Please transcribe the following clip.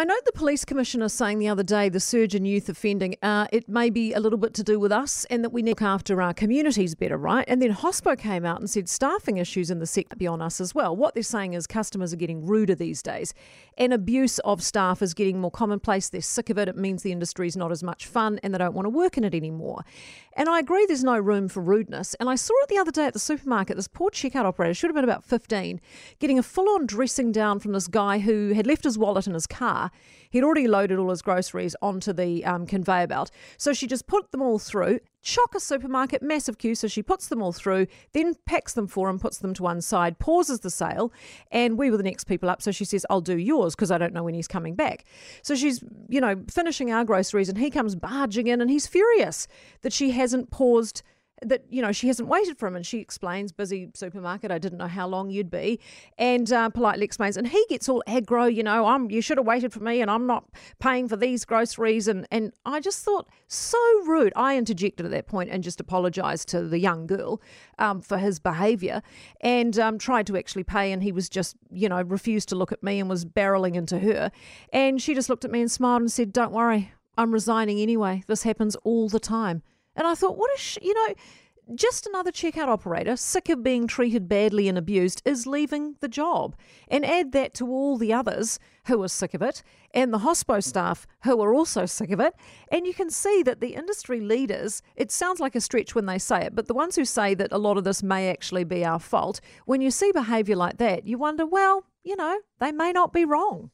I know the police commissioner saying the other day the surge in youth offending, uh, it may be a little bit to do with us and that we need to look after our communities better, right? And then Hospo came out and said staffing issues in the sector be on us as well. What they're saying is customers are getting ruder these days and abuse of staff is getting more commonplace. They're sick of it. It means the industry is not as much fun and they don't want to work in it anymore. And I agree there's no room for rudeness. And I saw it the other day at the supermarket. This poor checkout operator, should have been about 15, getting a full on dressing down from this guy who had left his wallet in his car He'd already loaded all his groceries onto the um, conveyor belt. So she just put them all through. Chock a supermarket, massive queue. So she puts them all through, then packs them for him, puts them to one side, pauses the sale, and we were the next people up. So she says, I'll do yours because I don't know when he's coming back. So she's, you know, finishing our groceries, and he comes barging in and he's furious that she hasn't paused that you know she hasn't waited for him and she explains busy supermarket i didn't know how long you'd be and uh, politely explains and he gets all aggro you know i'm you should have waited for me and i'm not paying for these groceries and and i just thought so rude. I interjected at that point and just apologized to the young girl um, for his behavior and um, tried to actually pay and he was just you know refused to look at me and was barreling into her and she just looked at me and smiled and said don't worry i'm resigning anyway. This happens all the time and I thought, what is, she, you know, just another checkout operator, sick of being treated badly and abused, is leaving the job. And add that to all the others who are sick of it, and the hospo staff who are also sick of it. And you can see that the industry leaders, it sounds like a stretch when they say it, but the ones who say that a lot of this may actually be our fault, when you see behaviour like that, you wonder, well, you know, they may not be wrong.